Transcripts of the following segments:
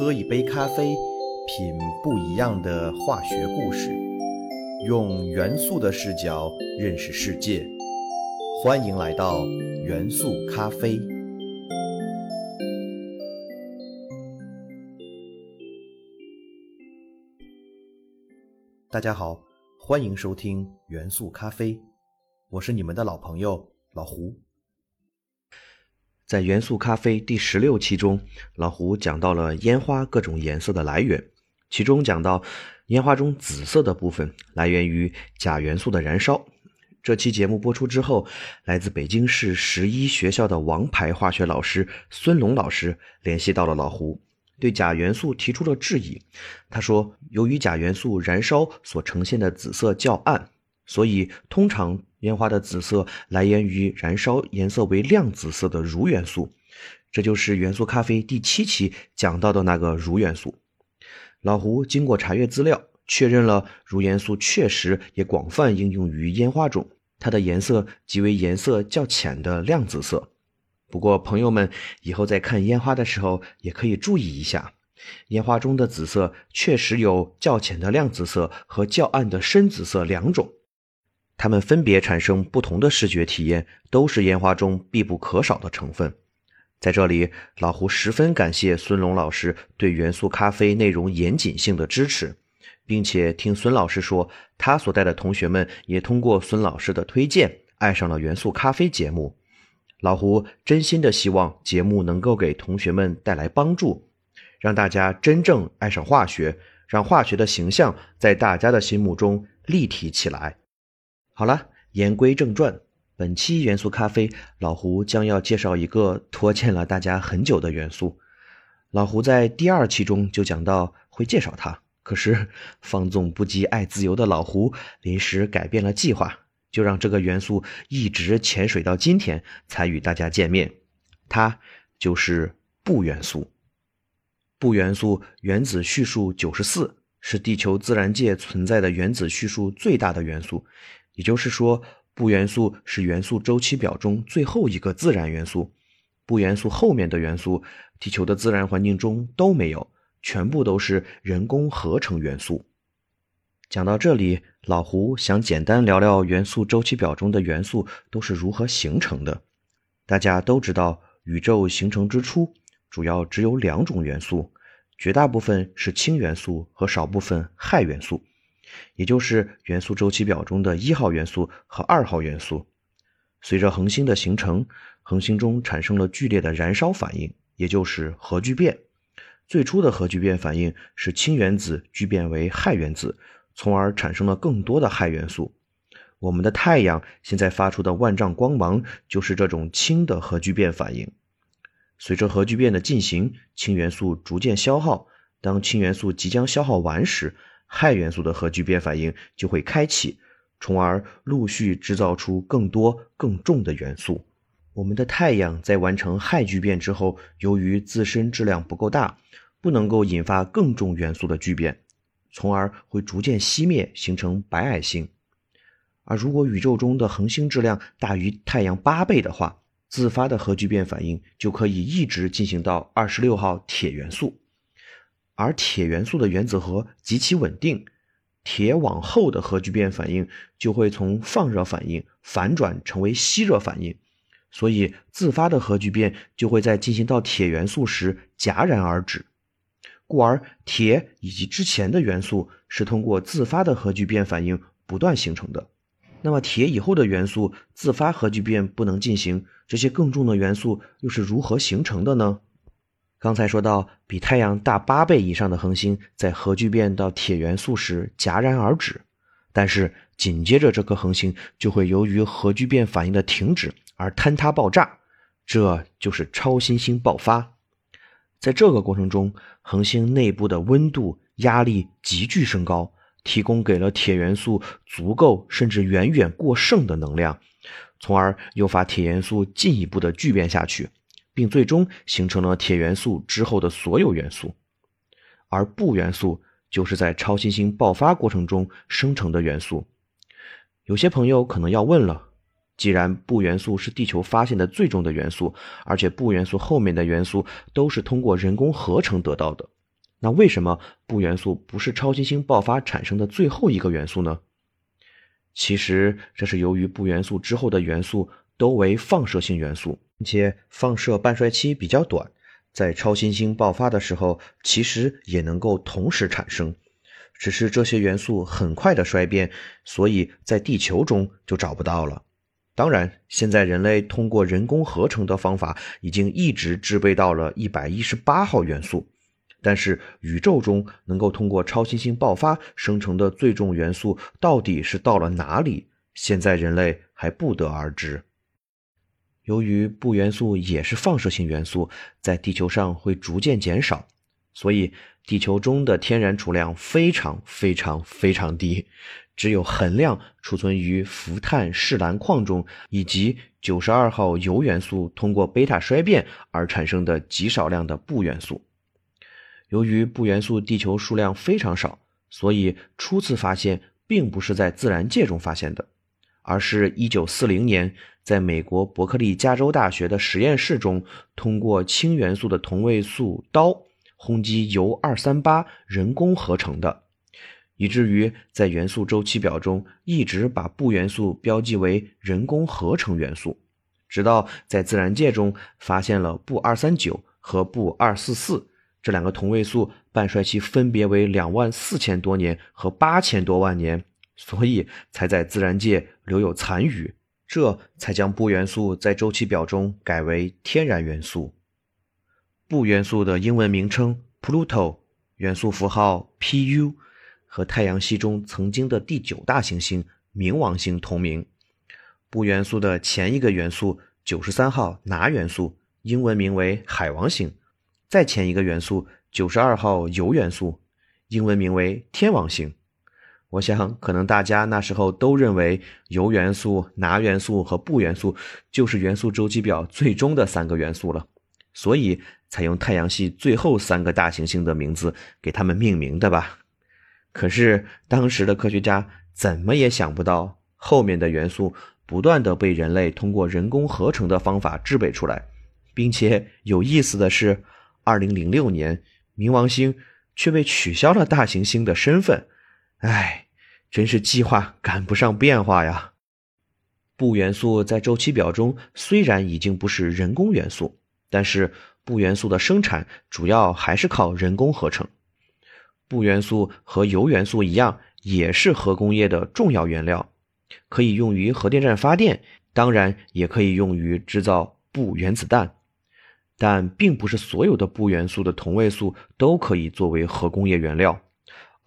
喝一杯咖啡，品不一样的化学故事，用元素的视角认识世界。欢迎来到元素咖啡。大家好，欢迎收听元素咖啡，我是你们的老朋友老胡。在元素咖啡第十六期中，老胡讲到了烟花各种颜色的来源，其中讲到烟花中紫色的部分来源于钾元素的燃烧。这期节目播出之后，来自北京市十一学校的王牌化学老师孙龙老师联系到了老胡，对钾元素提出了质疑。他说，由于钾元素燃烧所呈现的紫色较暗，所以通常。烟花的紫色来源于燃烧颜色为亮紫色的铷元素，这就是元素咖啡第七期讲到的那个铷元素。老胡经过查阅资料，确认了铷元素确实也广泛应用于烟花中，它的颜色即为颜色较浅的亮紫色。不过，朋友们以后在看烟花的时候也可以注意一下，烟花中的紫色确实有较浅的亮紫色和较暗的深紫色两种。它们分别产生不同的视觉体验，都是烟花中必不可少的成分。在这里，老胡十分感谢孙龙老师对元素咖啡内容严谨性的支持，并且听孙老师说，他所带的同学们也通过孙老师的推荐爱上了元素咖啡节目。老胡真心的希望节目能够给同学们带来帮助，让大家真正爱上化学，让化学的形象在大家的心目中立体起来。好了，言归正传，本期元素咖啡，老胡将要介绍一个拖欠了大家很久的元素。老胡在第二期中就讲到会介绍它，可是放纵不羁、爱自由的老胡临时改变了计划，就让这个元素一直潜水到今天才与大家见面。它就是钚元素。钚元素原子序数九十四，是地球自然界存在的原子序数最大的元素。也就是说，钚元素是元素周期表中最后一个自然元素。钚元素后面的元素，地球的自然环境中都没有，全部都是人工合成元素。讲到这里，老胡想简单聊聊元素周期表中的元素都是如何形成的。大家都知道，宇宙形成之初，主要只有两种元素，绝大部分是氢元素和少部分氦元素。也就是元素周期表中的一号元素和二号元素，随着恒星的形成，恒星中产生了剧烈的燃烧反应，也就是核聚变。最初的核聚变反应是氢原子聚变为氦原子，从而产生了更多的氦元素。我们的太阳现在发出的万丈光芒就是这种氢的核聚变反应。随着核聚变的进行，氢元素逐渐消耗。当氢元素即将消耗完时，氦元素的核聚变反应就会开启，从而陆续制造出更多更重的元素。我们的太阳在完成氦聚变之后，由于自身质量不够大，不能够引发更重元素的聚变，从而会逐渐熄灭，形成白矮星。而如果宇宙中的恒星质量大于太阳八倍的话，自发的核聚变反应就可以一直进行到二十六号铁元素。而铁元素的原子核极其稳定，铁往后的核聚变反应就会从放热反应反转成为吸热反应，所以自发的核聚变就会在进行到铁元素时戛然而止。故而，铁以及之前的元素是通过自发的核聚变反应不断形成的。那么，铁以后的元素自发核聚变不能进行，这些更重的元素又是如何形成的呢？刚才说到，比太阳大八倍以上的恒星在核聚变到铁元素时戛然而止，但是紧接着这颗恒星就会由于核聚变反应的停止而坍塌爆炸，这就是超新星爆发。在这个过程中，恒星内部的温度、压力急剧升高，提供给了铁元素足够甚至远远过剩的能量，从而诱发铁元素进一步的聚变下去。并最终形成了铁元素之后的所有元素，而钚元素就是在超新星爆发过程中生成的元素。有些朋友可能要问了：既然钚元素是地球发现的最重的元素，而且钚元素后面的元素都是通过人工合成得到的，那为什么钚元素不是超新星爆发产生的最后一个元素呢？其实这是由于不元素之后的元素都为放射性元素，并且放射半衰期比较短，在超新星爆发的时候，其实也能够同时产生，只是这些元素很快的衰变，所以在地球中就找不到了。当然，现在人类通过人工合成的方法，已经一直制备到了一百一十八号元素。但是，宇宙中能够通过超新星爆发生成的最重元素到底是到了哪里？现在人类还不得而知。由于钚元素也是放射性元素，在地球上会逐渐减少，所以地球中的天然储量非常非常非常低，只有恒量储存于氟碳士蓝矿中，以及九十二号铀元素通过贝塔衰变而产生的极少量的钚元素。由于钚元素地球数量非常少，所以初次发现并不是在自然界中发现的，而是一九四零年在美国伯克利加州大学的实验室中，通过氢元素的同位素氘轰击铀二三八人工合成的，以至于在元素周期表中一直把钚元素标记为人工合成元素，直到在自然界中发现了钚二三九和钚二四四。这两个同位素半衰期分别为两万四千多年和八千多万年，所以才在自然界留有残余，这才将钚元素在周期表中改为天然元素。钚元素的英文名称 Pluto，元素符号 Pu，和太阳系中曾经的第九大行星冥王星同名。钚元素的前一个元素九十三号钠元素，英文名为海王星。再前一个元素九十二号铀元素，英文名为天王星。我想，可能大家那时候都认为铀元素、钠元素和钚元素就是元素周期表最终的三个元素了，所以才用太阳系最后三个大行星的名字给它们命名的吧。可是当时的科学家怎么也想不到，后面的元素不断的被人类通过人工合成的方法制备出来，并且有意思的是。二零零六年，冥王星却被取消了大行星的身份，唉，真是计划赶不上变化呀！钚元素在周期表中虽然已经不是人工元素，但是钚元素的生产主要还是靠人工合成。钚元素和铀元素一样，也是核工业的重要原料，可以用于核电站发电，当然也可以用于制造钚原子弹。但并不是所有的钚元素的同位素都可以作为核工业原料。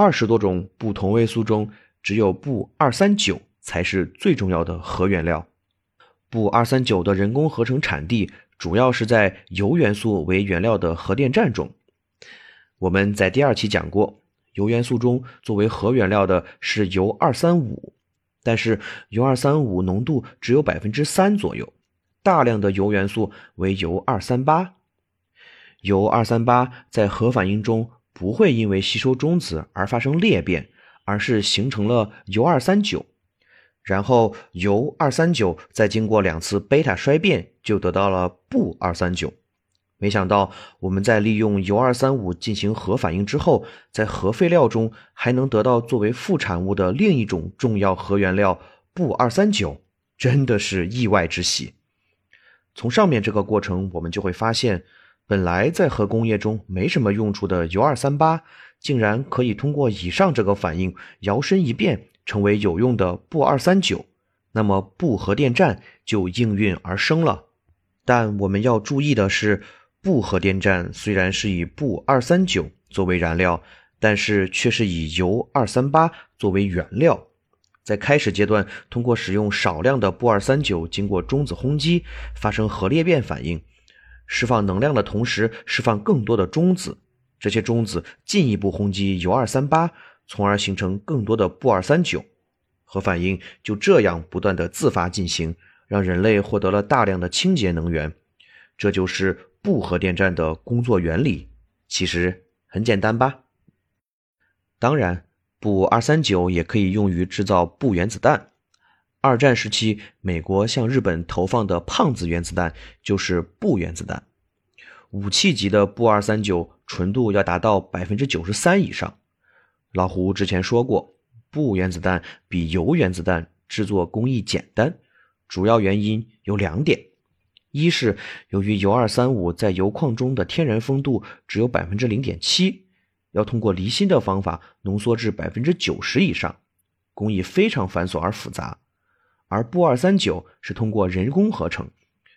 二十多种不同位素中，只有钚二三九才是最重要的核原料。钚二三九的人工合成产地主要是在铀元素为原料的核电站中。我们在第二期讲过，铀元素中作为核原料的是铀二三五，但是铀二三五浓度只有百分之三左右。大量的铀元素为铀二三八，铀二三八在核反应中不会因为吸收中子而发生裂变，而是形成了铀二三九，然后铀二三九再经过两次贝塔衰变，就得到了钚二三九。没想到我们在利用铀二三五进行核反应之后，在核废料中还能得到作为副产物的另一种重要核原料钚二三九，真的是意外之喜。从上面这个过程，我们就会发现，本来在核工业中没什么用处的铀二三八，竟然可以通过以上这个反应摇身一变，成为有用的钚二三九。那么钚核电站就应运而生了。但我们要注意的是，钚核电站虽然是以钚二三九作为燃料，但是却是以铀二三八作为原料。在开始阶段，通过使用少量的钚二三九，经过中子轰击，发生核裂变反应，释放能量的同时，释放更多的中子。这些中子进一步轰击铀二三八，从而形成更多的钚二三九。核反应就这样不断的自发进行，让人类获得了大量的清洁能源。这就是钚核电站的工作原理。其实很简单吧？当然。钚二三九也可以用于制造钚原子弹。二战时期，美国向日本投放的“胖子”原子弹就是钚原子弹。武器级的钚二三九纯度要达到百分之九十三以上。老胡之前说过，钚原子弹比铀原子弹制作工艺简单，主要原因有两点：一是由于铀二三五在铀矿中的天然丰度只有百分之零点七，要通过离心的方法浓缩至百分之九十以上，工艺非常繁琐而复杂；而钚二三九是通过人工合成，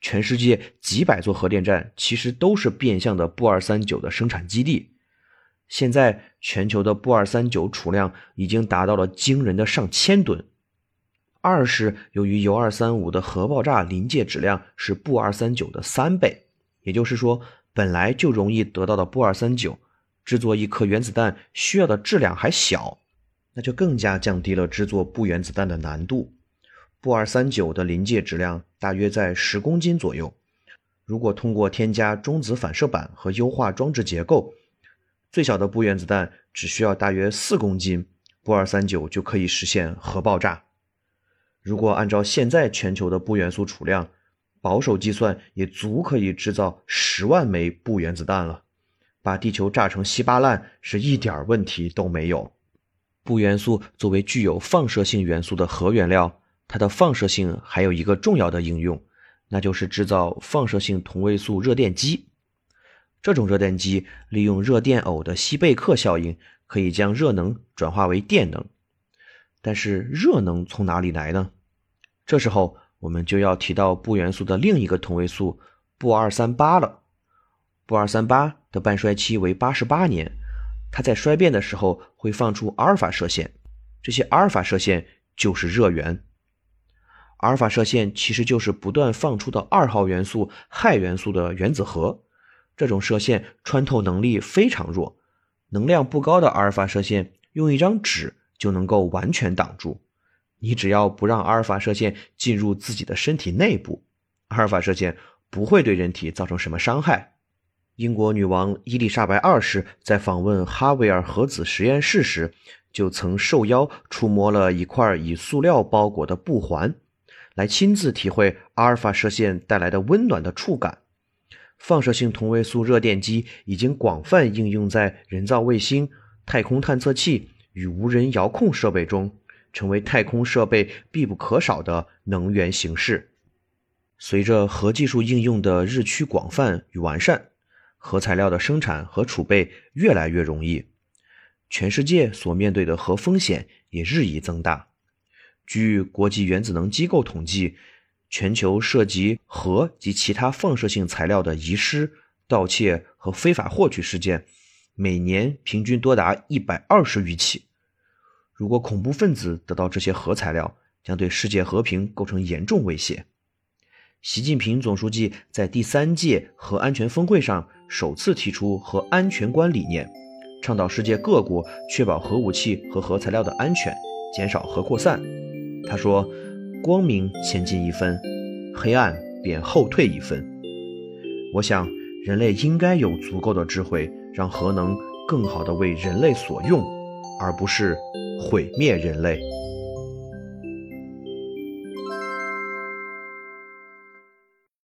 全世界几百座核电站其实都是变相的钚二三九的生产基地。现在全球的钚二三九储量已经达到了惊人的上千吨。二是由于铀二三五的核爆炸临界质量是钚二三九的三倍，也就是说，本来就容易得到的钚二三九，制作一颗原子弹需要的质量还小，那就更加降低了制作钚原子弹的难度。钚二三九的临界质量大约在十公斤左右，如果通过添加中子反射板和优化装置结构。最小的钚原子弹只需要大约四公斤，钚二三九就可以实现核爆炸。如果按照现在全球的钚元素储量，保守计算也足可以制造十万枚钚原子弹了，把地球炸成稀巴烂是一点问题都没有。钚元素作为具有放射性元素的核原料，它的放射性还有一个重要的应用，那就是制造放射性同位素热电机。这种热电机利用热电偶的西贝克效应，可以将热能转化为电能。但是热能从哪里来呢？这时候我们就要提到钚元素的另一个同位素钚二三八了。钚二三八的半衰期为八十八年，它在衰变的时候会放出阿尔法射线，这些阿尔法射线就是热源。阿尔法射线其实就是不断放出的二号元素氦元素的原子核。这种射线穿透能力非常弱，能量不高的阿尔法射线用一张纸就能够完全挡住。你只要不让阿尔法射线进入自己的身体内部，阿尔法射线不会对人体造成什么伤害。英国女王伊丽莎白二世在访问哈维尔核子实验室时，就曾受邀触摸了一块以塑料包裹的布环，来亲自体会阿尔法射线带来的温暖的触感。放射性同位素热电机已经广泛应用在人造卫星、太空探测器与无人遥控设备中，成为太空设备必不可少的能源形式。随着核技术应用的日趋广泛与完善，核材料的生产和储备越来越容易，全世界所面对的核风险也日益增大。据国际原子能机构统计。全球涉及核及其他放射性材料的遗失、盗窃和非法获取事件，每年平均多达一百二十余起。如果恐怖分子得到这些核材料，将对世界和平构成严重威胁。习近平总书记在第三届核安全峰会上首次提出核安全观理念，倡导世界各国确保核武器和核材料的安全，减少核扩散。他说。光明前进一分，黑暗便后退一分。我想，人类应该有足够的智慧，让核能更好的为人类所用，而不是毁灭人类。